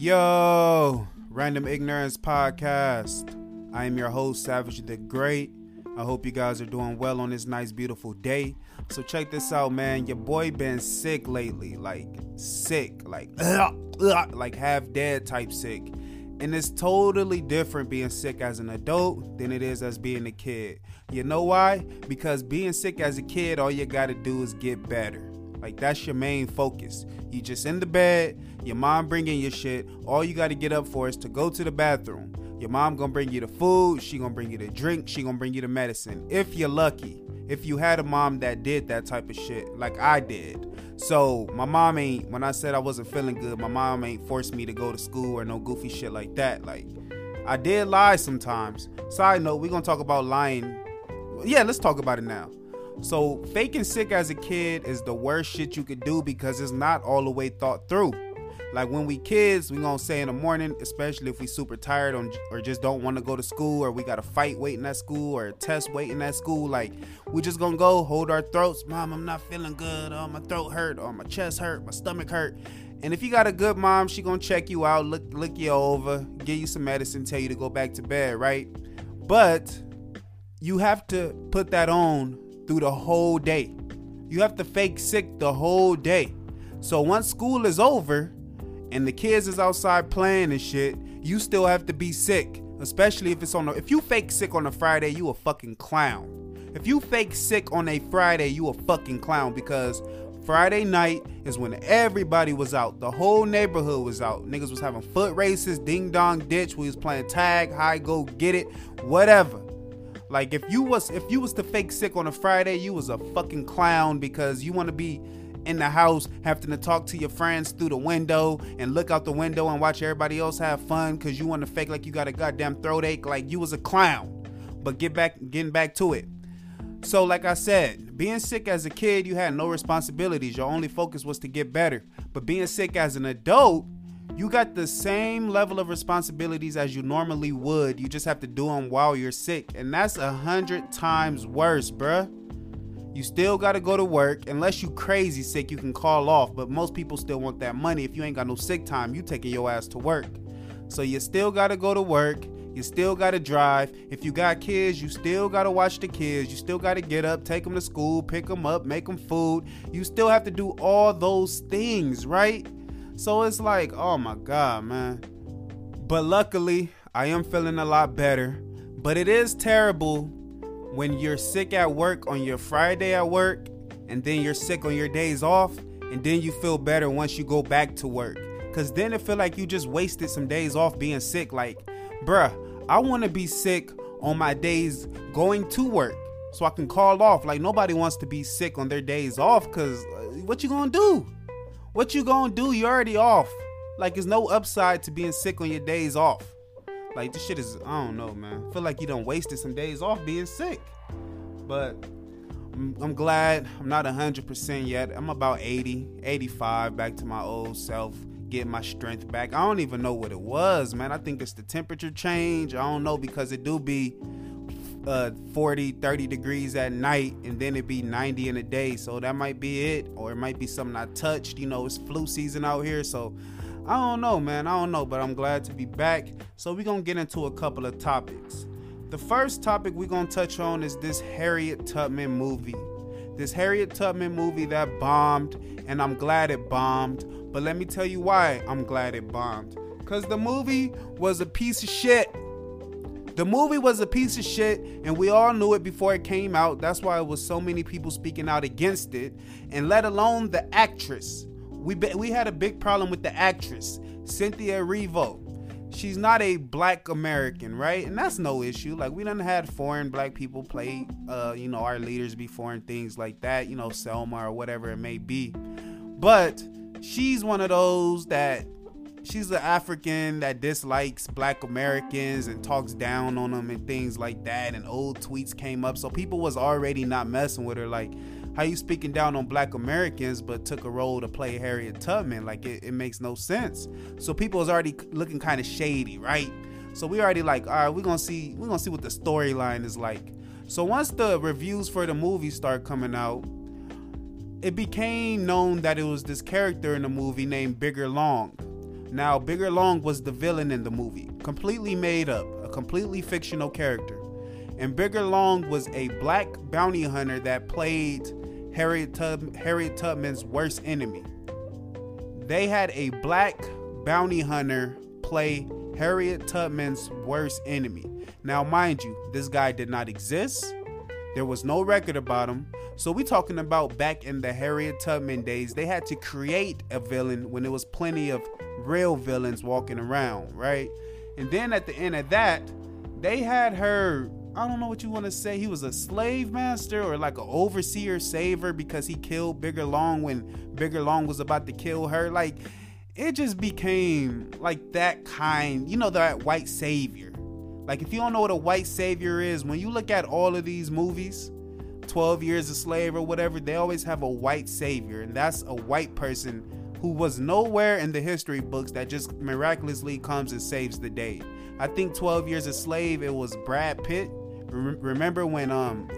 Yo, Random Ignorance Podcast. I am your host, Savage the Great. I hope you guys are doing well on this nice, beautiful day. So check this out, man. Your boy been sick lately, like sick, like like half dead type sick. And it's totally different being sick as an adult than it is as being a kid. You know why? Because being sick as a kid, all you gotta do is get better. Like that's your main focus. You just in the bed, your mom bringing your shit. All you got to get up for is to go to the bathroom. Your mom gonna bring you the food. She gonna bring you the drink. She gonna bring you the medicine. If you're lucky, if you had a mom that did that type of shit, like I did. So my mom ain't. When I said I wasn't feeling good, my mom ain't forced me to go to school or no goofy shit like that. Like I did lie sometimes. Side note, we gonna talk about lying. Yeah, let's talk about it now. So faking sick as a kid is the worst shit you could do because it's not all the way thought through. Like when we kids, we gonna say in the morning, especially if we super tired on, or just don't want to go to school, or we got a fight waiting at school, or a test waiting at school. Like we just gonna go hold our throats. Mom, I'm not feeling good. Oh, my throat hurt. Or my chest hurt. My stomach hurt. And if you got a good mom, she gonna check you out, look look you over, give you some medicine, tell you to go back to bed, right? But you have to put that on through the whole day. You have to fake sick the whole day. So once school is over, and the kids is outside playing and shit, you still have to be sick. Especially if it's on a, if you fake sick on a Friday, you a fucking clown. If you fake sick on a Friday, you a fucking clown because Friday night is when everybody was out. The whole neighborhood was out. Niggas was having foot races, ding dong ditch. We was playing tag, high go get it, whatever. Like if you was if you was to fake sick on a Friday, you was a fucking clown because you want to be in the house having to talk to your friends through the window and look out the window and watch everybody else have fun because you want to fake like you got a goddamn throat ache like you was a clown. But get back getting back to it. So like i said being sick as a kid you had no responsibilities. Your only focus was to get better. But being sick as an adult you got the same level of responsibilities as you normally would. You just have to do them while you're sick. And that's a hundred times worse bruh you still gotta go to work. Unless you crazy sick, you can call off. But most people still want that money. If you ain't got no sick time, you taking your ass to work. So you still gotta go to work. You still gotta drive. If you got kids, you still gotta watch the kids. You still gotta get up, take them to school, pick them up, make them food. You still have to do all those things, right? So it's like, oh my God, man. But luckily, I am feeling a lot better. But it is terrible when you're sick at work on your Friday at work, and then you're sick on your days off, and then you feel better once you go back to work. Cause then it feel like you just wasted some days off being sick. Like, bruh, I wanna be sick on my days going to work so I can call off. Like nobody wants to be sick on their days off cuz uh, what you going to do? What you going to do? You already off. Like there's no upside to being sick on your days off. Like this shit is, I don't know, man. Feel like you done wasted some days off being sick. But I'm, glad I'm not 100% yet. I'm about 80, 85 back to my old self, getting my strength back. I don't even know what it was, man. I think it's the temperature change. I don't know because it do be uh, 40, 30 degrees at night, and then it be 90 in a day. So that might be it, or it might be something I touched. You know, it's flu season out here, so I don't know, man. I don't know, but I'm glad to be back. So we're gonna get into a couple of topics. The first topic we're gonna touch on is this Harriet Tubman movie. This Harriet Tubman movie that bombed, and I'm glad it bombed. But let me tell you why I'm glad it bombed. Because the movie was a piece of shit. The movie was a piece of shit, and we all knew it before it came out. That's why it was so many people speaking out against it, and let alone the actress. We be, we had a big problem with the actress Cynthia Erivo. She's not a black American, right? And that's no issue. Like we done had foreign black people play, uh, you know, our leaders before and things like that. You know, Selma or whatever it may be. But she's one of those that she's an African that dislikes black Americans and talks down on them and things like that. And old tweets came up, so people was already not messing with her. Like, how you speaking down on black Americans but took a role to play Harriet Tubman? Like it, it makes no sense. So people is already looking kind of shady, right? So we already like, all right, we're gonna see, we're gonna see what the storyline is like. So once the reviews for the movie start coming out, it became known that it was this character in the movie named Bigger Long. Now, Bigger Long was the villain in the movie, completely made up, a completely fictional character. And Bigger Long was a black bounty hunter that played Harriet, Tub- Harriet Tubman's worst enemy. They had a black bounty hunter play Harriet Tubman's worst enemy. Now, mind you, this guy did not exist. There was no record about him. So we talking about back in the Harriet Tubman days, they had to create a villain when there was plenty of real villains walking around, right? And then at the end of that, they had her I don't know what you want to say. He was a slave master or like an overseer saver because he killed Bigger Long when Bigger Long was about to kill her. Like it just became like that kind, you know, that white savior. Like if you don't know what a white savior is, when you look at all of these movies, 12 years a slave or whatever, they always have a white savior, and that's a white person who was nowhere in the history books that just miraculously comes and saves the day. I think 12 years a slave, it was Brad Pitt. remember when um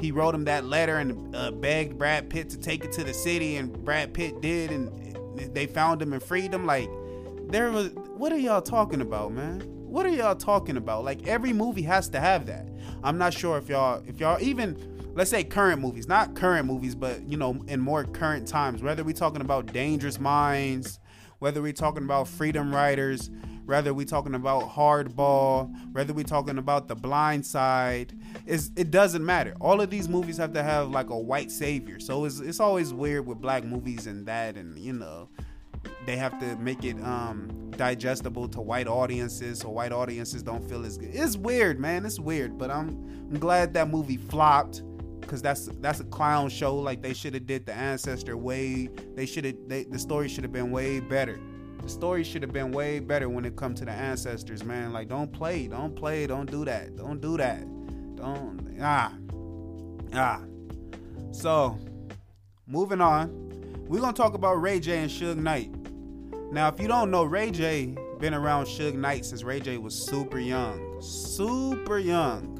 he wrote him that letter and uh, begged Brad Pitt to take it to the city, and Brad Pitt did, and they found him and freed him. Like, there was. What are y'all talking about, man? What are y'all talking about? Like, every movie has to have that. I'm not sure if y'all, if y'all even let's say current movies, not current movies, but you know, in more current times, whether we're talking about Dangerous Minds, whether we're talking about Freedom Writers, whether we're talking about Hardball, whether we're talking about The Blind Side, it doesn't matter. All of these movies have to have like a white savior. So it's it's always weird with black movies and that and you know, they have to make it um digestible to white audiences so white audiences don't feel as good. It's weird, man. It's weird, but I'm I'm glad that movie flopped because that's that's a clown show. Like they should have did the ancestor way. They should have. The story should have been way better. The story should have been way better when it come to the ancestors, man. Like don't play, don't play, don't do that, don't do that, don't ah ah. So moving on, we're gonna talk about Ray J and Suge Knight. Now, if you don't know, Ray J been around Suge Knight since Ray J was super young, super young.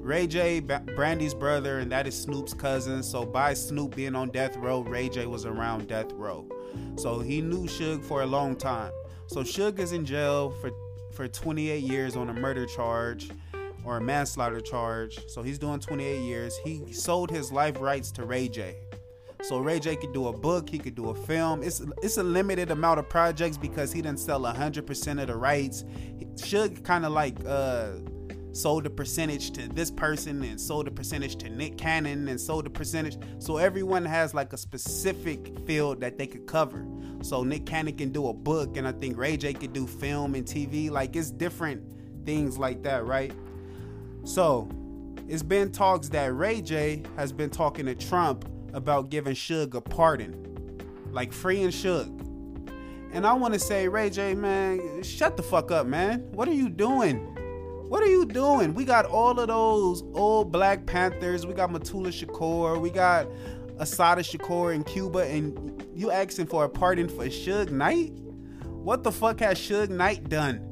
Ray J, Brandy's brother, and that is Snoop's cousin. So by Snoop being on death row, Ray J was around death row. So he knew Suge for a long time. So Suge is in jail for for 28 years on a murder charge or a manslaughter charge. So he's doing 28 years. He sold his life rights to Ray J. So Ray J could do a book, he could do a film. It's it's a limited amount of projects because he didn't sell 100% of the rights. Suge kind of like uh sold a percentage to this person and sold a percentage to Nick Cannon and sold a percentage. So everyone has like a specific field that they could cover. So Nick Cannon can do a book and I think Ray J could do film and TV. Like it's different things like that, right? So it's been talks that Ray J has been talking to Trump about giving Suge a pardon, like freeing Suge. And I want to say, Ray J, man, shut the fuck up, man. What are you doing? What are you doing? We got all of those old Black Panthers. We got Mutulu Shakur. We got Assata Shakur in Cuba. And you asking for a pardon for Suge Knight? What the fuck has Suge Knight done?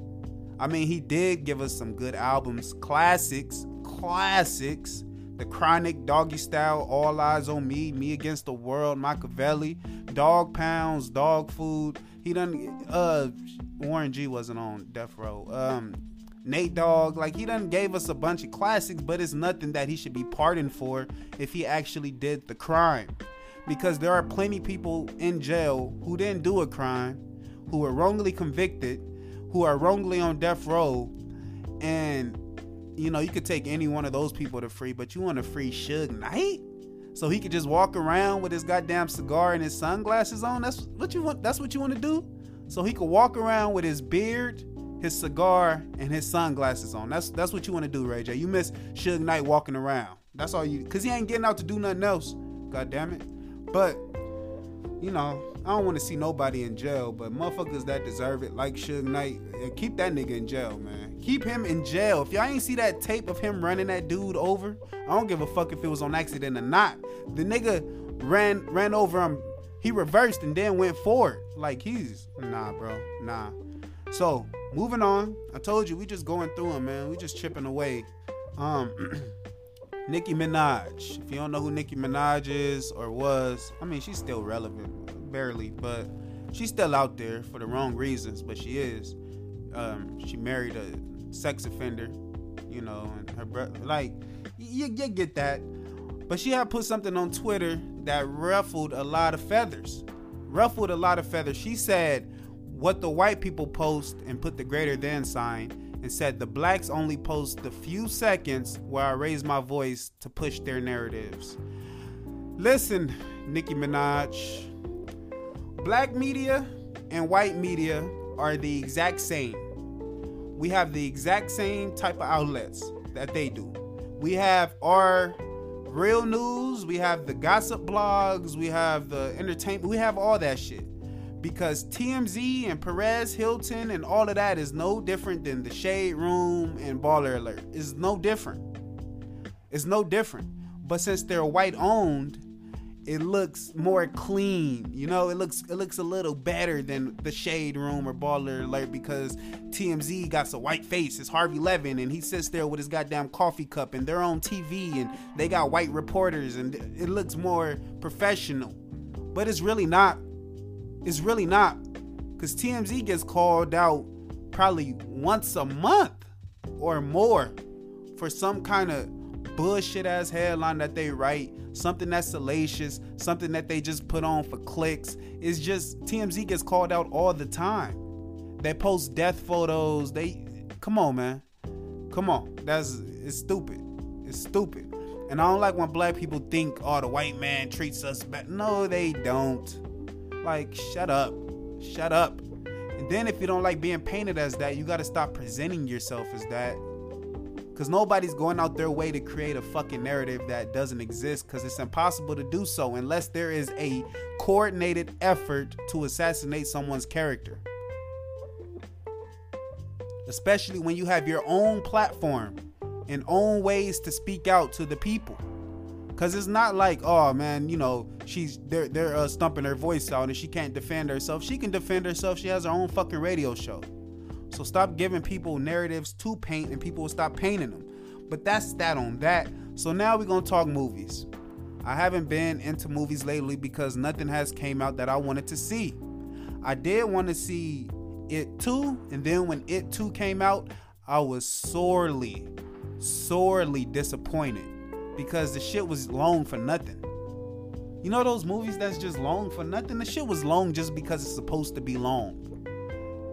I mean, he did give us some good albums, classics, classics. The Chronic, Doggy Style, All Eyez on Me, Me Against the World, Machiavelli, Dog Pounds, Dog Food. He done. Uh, Warren G wasn't on Death Row. Um, Nate Dogg, like he done gave us a bunch of classics, but it's nothing that he should be pardoned for if he actually did the crime. Because there are plenty people in jail who didn't do a crime, who were wrongly convicted, who are wrongly on death row, and you know, you could take any one of those people to free, but you want to free Suge Knight? So he could just walk around with his goddamn cigar and his sunglasses on? That's what you want that's what you want to do? So he could walk around with his beard his cigar, and his sunglasses on. That's that's what you want to do, Ray J. You miss Suge Knight walking around. That's all you, cause he ain't getting out to do nothing else. God damn it. But you know, I don't want to see nobody in jail, but motherfuckers that deserve it, like Suge Knight, keep that nigga in jail, man. Keep him in jail. If y'all ain't see that tape of him running that dude over, I don't give a fuck if it was on accident or not. The nigga ran ran over him. He reversed and then went forward. Like he's nah, bro, nah. So moving on. I told you we just going through them, man. We just chipping away. Um, Nicki Minaj. If you don't know who Nicki Minaj is or was, I mean she's still relevant, barely, but she's still out there for the wrong reasons, but she is. Um, she married a sex offender, you know, and her brother, like, you, you get that. But she had put something on Twitter that ruffled a lot of feathers. Ruffled a lot of feathers. She said what the white people post and put the greater than sign and said the blacks only post the few seconds where I raise my voice to push their narratives. Listen, Nicki Minaj, black media and white media are the exact same. We have the exact same type of outlets that they do. We have our real news, we have the gossip blogs, we have the entertainment, we have all that shit. Because TMZ and Perez Hilton and all of that is no different than the Shade Room and Baller Alert. It's no different. It's no different. But since they're white owned, it looks more clean. You know, it looks it looks a little better than the Shade Room or Baller Alert because TMZ got a white face. It's Harvey Levin, and he sits there with his goddamn coffee cup, and they're on TV, and they got white reporters, and it looks more professional. But it's really not. It's really not, because TMZ gets called out probably once a month or more for some kind of bullshit ass headline that they write, something that's salacious, something that they just put on for clicks. It's just TMZ gets called out all the time. They post death photos. They come on, man. Come on. That's it's stupid. It's stupid. And I don't like when black people think, oh, the white man treats us bad. No, they don't. Like, shut up. Shut up. And then if you don't like being painted as that, you gotta stop presenting yourself as that because nobody's going out their way to create a fucking narrative that doesn't exist because it's impossible to do so unless there is a coordinated effort to assassinate someone's character. Especially when you have your own platform and own ways to speak out to the people. Cause it's not like, oh man, you know, she's they're they're uh, stumping her voice out and she can't defend herself. She can defend herself. She has her own fucking radio show. So stop giving people narratives to paint and people will stop painting them. But that's that on that. So now we're gonna talk movies. I haven't been into movies lately because nothing has came out that I wanted to see. I did want to see It 2, and then when It 2 came out, I was sorely, sorely disappointed because the shit was long for nothing. You know those movies that's just long for nothing? The shit was long just because it's supposed to be long.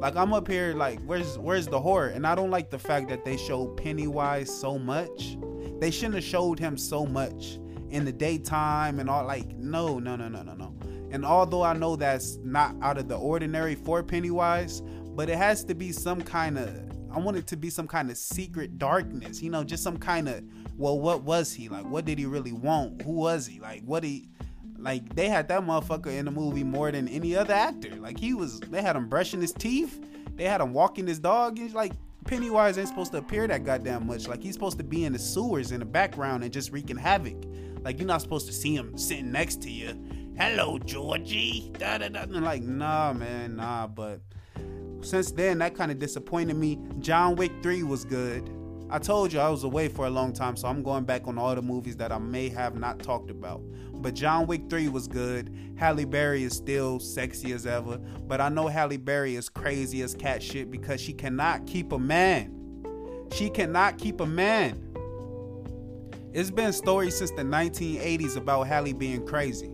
Like I'm up here like where's where's the horror? And I don't like the fact that they showed Pennywise so much. They shouldn't have showed him so much in the daytime and all like no, no, no, no, no, no. And although I know that's not out of the ordinary for Pennywise, but it has to be some kind of I want it to be some kind of secret darkness, you know, just some kind of well, what was he? Like what did he really want? Who was he? Like what he like they had that motherfucker in the movie more than any other actor. Like he was, they had him brushing his teeth. They had him walking his dog. And like Pennywise ain't supposed to appear that goddamn much. Like he's supposed to be in the sewers in the background and just wreaking havoc. Like you're not supposed to see him sitting next to you. Hello, Georgie. Da, da, da. Like, nah, man, nah. But since then, that kind of disappointed me. John Wick 3 was good. I told you I was away for a long time, so I'm going back on all the movies that I may have not talked about. But John Wick 3 was good. Halle Berry is still sexy as ever. But I know Halle Berry is crazy as cat shit because she cannot keep a man. She cannot keep a man. It's been stories since the 1980s about Halle being crazy.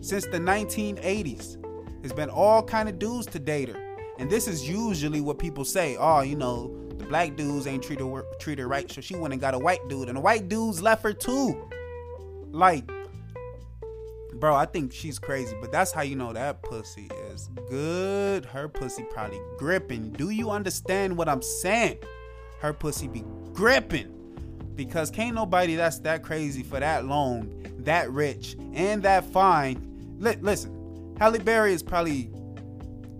Since the 1980s. It's been all kind of dudes to date her. And this is usually what people say. Oh, you know, black dudes ain't treat her, treat her right, so she went and got a white dude. And the white dudes left her too. Like, bro, I think she's crazy, but that's how you know that pussy is good. Her pussy probably gripping. Do you understand what I'm saying? Her pussy be gripping. Because can't nobody that's that crazy for that long, that rich, and that fine. Li- listen, Halle Berry is probably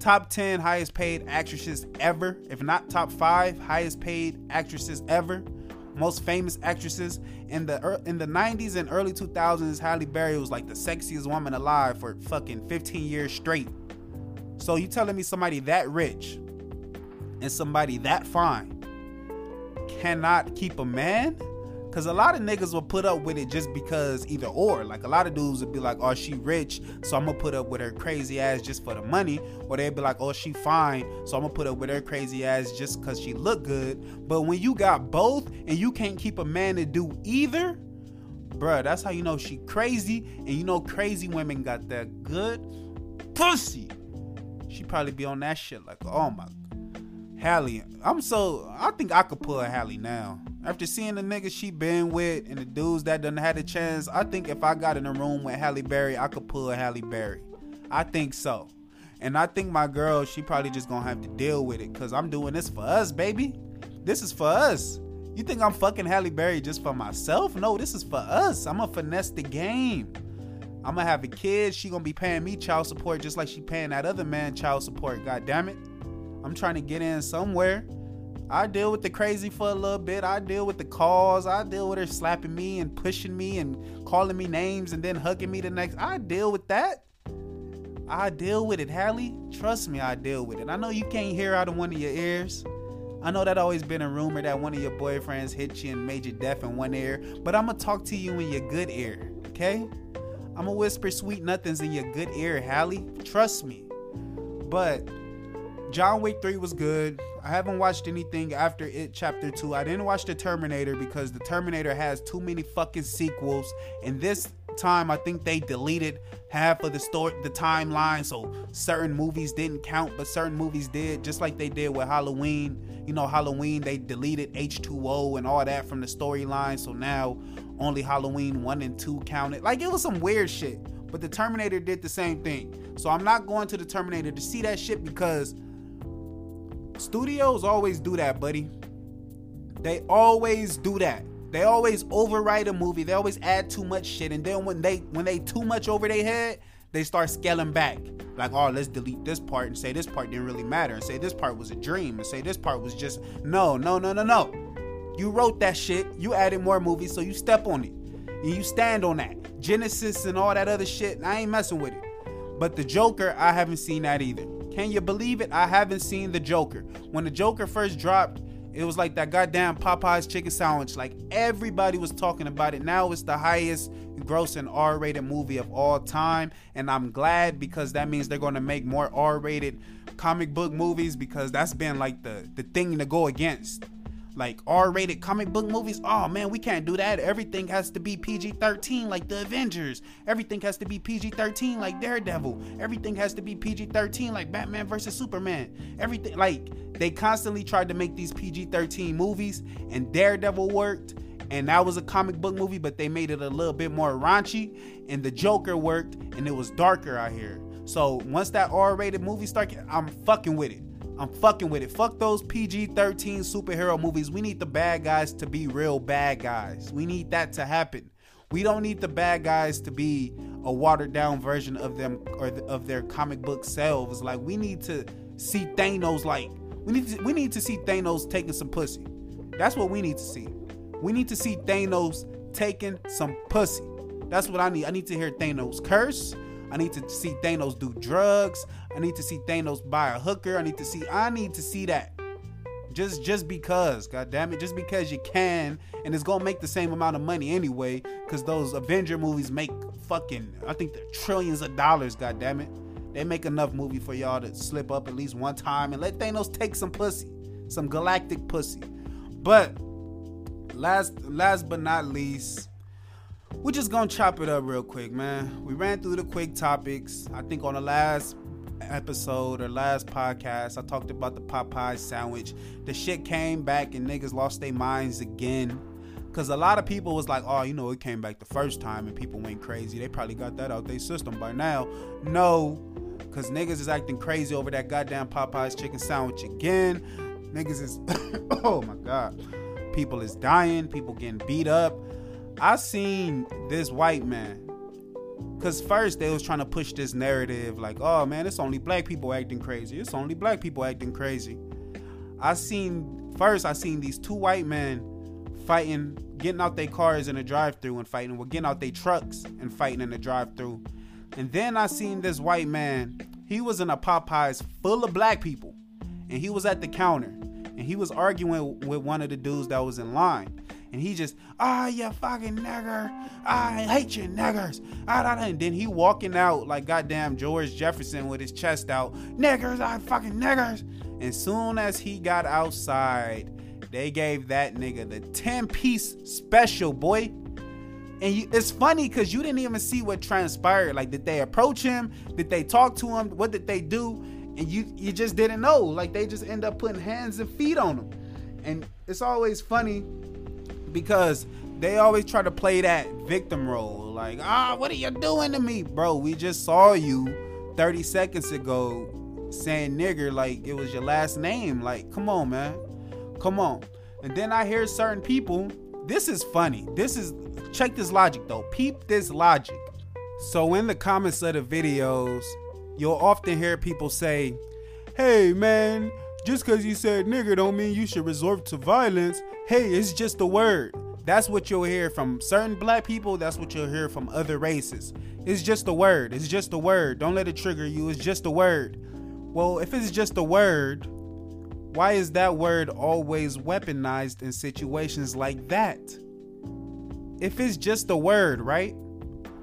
top 10 highest paid actresses ever, if not top 5 highest paid actresses ever most famous actresses. In the in the 90s and early 2000s Halle Berry was like the sexiest woman alive for fucking 15 years straight. So you telling me somebody that rich and somebody that fine cannot keep a man Cause a lot of niggas will put up with it just because either or. Like a lot of dudes would be like, oh, she rich, so I'm gonna put up with her crazy ass just for the money. Or they'd be like, oh, she fine, so I'm gonna put up with her crazy ass just cause she look good. But when you got both and you can't keep a man to do either, bruh, that's how you know she crazy. And you know crazy women got that good pussy. She probably be on that shit like, oh my Halle. I'm so I think I could pull a Halle now. After seeing the niggas she been with and the dudes that done had a chance, I think if I got in a room with Halle Berry, I could pull a Halle Berry. I think so. And I think my girl, she probably just gonna have to deal with it. Cause I'm doing this for us, baby. This is for us. You think I'm fucking Halle Berry just for myself? No, this is for us. I'm gonna finesse the game. I'm gonna have a kid. She gonna be paying me child support just like she paying that other man child support. God damn it. I'm trying to get in somewhere. I deal with the crazy for a little bit. I deal with the calls. I deal with her slapping me and pushing me and calling me names and then hugging me the next. I deal with that. I deal with it, Halle. Trust me, I deal with it. I know you can't hear out of one of your ears. I know that always been a rumor that one of your boyfriends hit you and made you deaf in one ear, but I'm gonna talk to you in your good ear, okay? I'm gonna whisper sweet nothings in your good ear, Halle. Trust me. But John Wick 3 was good. I haven't watched anything after it chapter 2. I didn't watch the Terminator because the Terminator has too many fucking sequels. And this time I think they deleted half of the story the timeline so certain movies didn't count but certain movies did just like they did with Halloween. You know Halloween they deleted H2O and all that from the storyline so now only Halloween 1 and 2 counted. Like it was some weird shit. But the Terminator did the same thing. So I'm not going to the Terminator to see that shit because Studios always do that, buddy. They always do that. They always overwrite a movie. They always add too much shit, and then when they when they too much over their head, they start scaling back. Like, oh, let's delete this part and say this part didn't really matter, and say this part was a dream, and say this part was just no, no, no, no, no. You wrote that shit. You added more movies, so you step on it. And you stand on that. Genisys and all that other shit. I ain't messing with it. But the Joker, I haven't seen that either. Can you believe it? I haven't seen the Joker. When the Joker first dropped, it was like that goddamn Popeye's chicken sandwich. Like everybody was talking about it. Now it's the highest grossing R-rated movie of all time, and I'm glad because that means they're going to make more R-rated comic book movies because that's been like the the thing to go against like R-rated comic book movies. Oh man, we can't do that. Everything has to be PG-13 like the Avengers. Everything has to be PG-13 like Daredevil. Everything has to be PG-13 like Batman versus Superman. Everything like they constantly tried to make these PG-13 movies and Daredevil worked and that was a comic book movie, but they made it a little bit more raunchy and the Joker worked and it was darker out here. So once that R-rated movie started, I'm fucking with it. I'm fucking with it. Fuck those PG 13 superhero movies. We need the bad guys to be real bad guys. We need that to happen. We don't need the bad guys to be a watered down version of them or of their comic book selves. Like we need to see Thanos like we need to, we need to see Thanos taking some pussy. That's what we need to see. We need to see Thanos taking some pussy. That's what I need. I need to hear Thanos curse. I need to see Thanos do drugs. I need to see Thanos buy a hooker. I need to see I need to see that. Just just because, god damn it, just because you can and it's gonna make the same amount of money anyway, because those Avenger movies make fucking I think they're trillions of dollars, god damn it. They make enough movie for y'all to slip up at least one time and let Thanos take some pussy. Some galactic pussy. But last last but not least, we're just gonna chop it up real quick, man. We ran through the quick topics. I think on the last episode or last podcast, I talked about the Popeye sandwich. The shit came back and niggas lost their minds again. Cause a lot of people was like, oh, you know, it came back the first time and people went crazy. They probably got that out their system by now. No, cause niggas is acting crazy over that goddamn Popeye's chicken sandwich again. Niggas is, oh my god, people is dying, people getting beat up. I seen this white man. Cause first they was trying to push this narrative like, oh man, it's only black people acting crazy. It's only black people acting crazy. I seen first I seen these two white men fighting, getting out their cars in a drive-through and fighting, well, getting out their trucks and fighting in the drive-through. And then I seen this white man. He was in a Popeyes full of black people, and he was at the counter, and he was arguing with one of the dudes that was in line and he just, ah, you fucking nigger, I hate you niggers, ah, and then he walking out like goddamn George Jefferson with his chest out, niggers, I fucking niggers. And soon as he got outside, they gave that nigga the 10 piece special, boy. And it's funny because you didn't even see what transpired. Like, did they approach him? Did they talk to him? What did they do? And you you just didn't know. Like they just end up putting hands and feet on him. And it's always funny because they always try to play that victim role. Like, ah, what are you doing to me? Bro, we just saw you 30 seconds ago saying nigger like it was your last name. Like, come on, man. Come on. And then I hear certain people, this is funny. This is check this logic though. Peep this logic. So in the comments of the videos, you'll often hear people say, "Hey man, just cuz you said nigger don't mean you should resort to violence. Hey, it's just a word." That's what you'll hear from certain black people, that's what you'll hear from other races. It's just a word. It's just a word. Don't let it trigger you. It's just a word. Well, if it's just a word, why is that word always weaponized in situations like that? If it's just a word, right?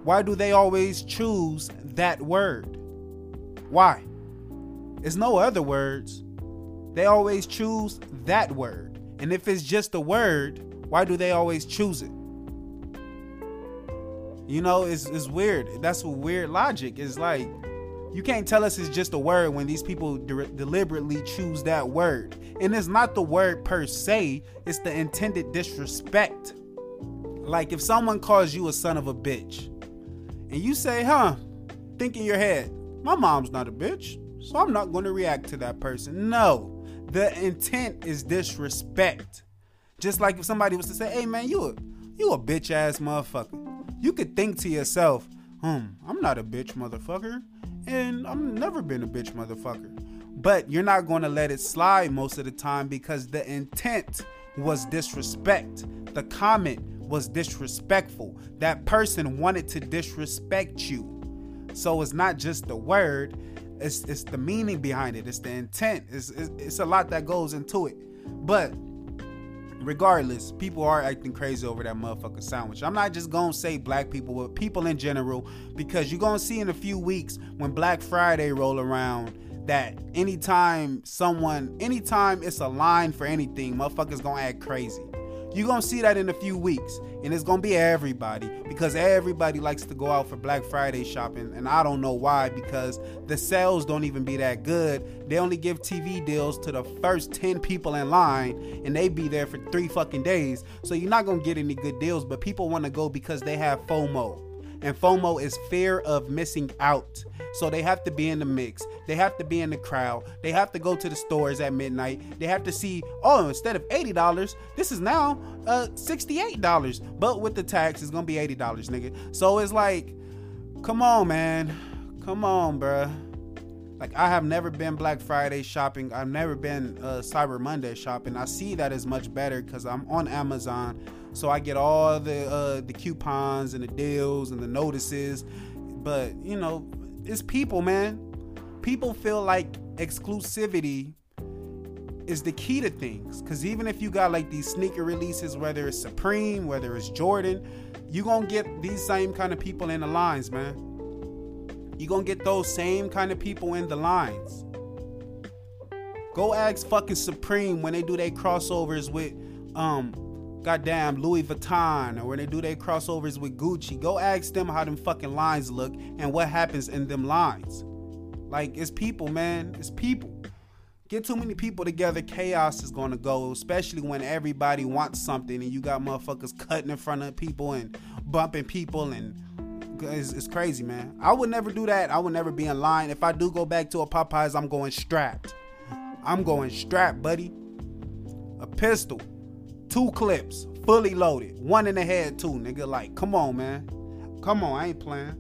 Why do they always choose that word? Why? It's no other words. They always choose that word. And if it's just a word, why do they always choose it? You know, it's, it's weird. That's weird logic is like. You can't tell us it's just a word when these people de- deliberately choose that word. And it's not the word per se, it's the intended disrespect. Like if someone calls you a son of a bitch and you say, huh, think in your head, my mom's not a bitch, so I'm not going to react to that person. No, the intent is disrespect. Just like if somebody was to say, hey man, you a, you a bitch ass motherfucker. You could think to yourself, hmm, I'm not a bitch motherfucker and I've never been a bitch motherfucker. But you're not going to let it slide most of the time because the intent was disrespect. The comment was disrespectful. That person wanted to disrespect you. So it's not just the word, it's, it's the meaning behind it, it's the intent. It's, it's, it's a lot that goes into it. But regardless, people are acting crazy over that motherfucking sandwich. I'm not just gonna say black people, but people in general, because you're gonna see in a few weeks when Black Friday roll around that anytime someone, anytime it's a line for anything, motherfuckers gonna act crazy. You're gonna see that in a few weeks, and it's gonna be everybody because everybody likes to go out for Black Friday shopping, and I don't know why because the sales don't even be that good. They only give TV deals to the first 10 people in line, and they be there for three fucking days. So you're not gonna get any good deals, but people wanna go because they have FOMO and FOMO is fear of missing out. So they have to be in the mix. They have to be in the crowd. They have to go to the stores at midnight. They have to see, oh, instead of $80, this is now uh $68. But with the tax, it's gonna be $80, nigga. So it's like, come on, man. Come on, bruh. Like I have never been Black Friday shopping. I've never been uh, Cyber Monday shopping. I see that is much better because I'm on Amazon so I get all the uh, the coupons and the deals and the notices. But you know, it's people, man. People feel like exclusivity is the key to things. Cause even if you got like these sneaker releases, whether it's Supreme, whether it's Jordan, you gonna get these same kind of people in the lines, man. You gonna get those same kind of people in the lines. Go ask fucking Supreme when they do their crossovers with um goddamn Louis Vuitton or when they do their crossovers with Gucci, go ask them how them fucking lines look and what happens in them lines. Like it's people, man. It's people. Get too many people together, chaos is gonna go, especially when everybody wants something and you got motherfuckers cutting in front of people and bumping people and it's, it's crazy, man. I would never do that. I would never be in line. If I do go back to a Popeyes, I'm going strapped. I'm going strapped, buddy. A pistol two clips, fully loaded, one in the head too, nigga. Like, come on, man, come on, I ain't playing.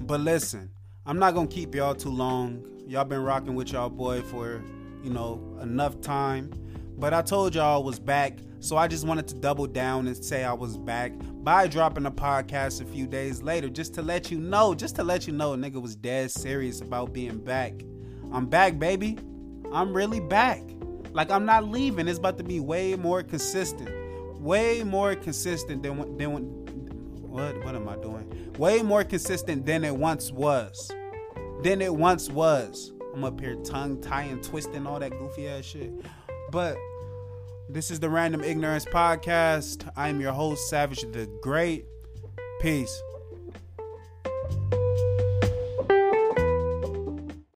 But listen, I'm not gonna keep y'all too long. Y'all been rocking with y'all boy for you know enough time. But I told y'all I was back, so I just wanted to double down and say I was back by dropping a podcast a few days later just to let you know, just to let you know, nigga was dead serious about being back. I'm back, baby. I'm really back. Like I'm not leaving. It's about to be way more consistent. Way more consistent than than what what am I doing? Way more consistent than it once was. Than it once was. I'm up here tongue tying, twisting all that goofy ass shit. But this is the Random Ignorance Podcast. I am your host, Savage the Great. Peace.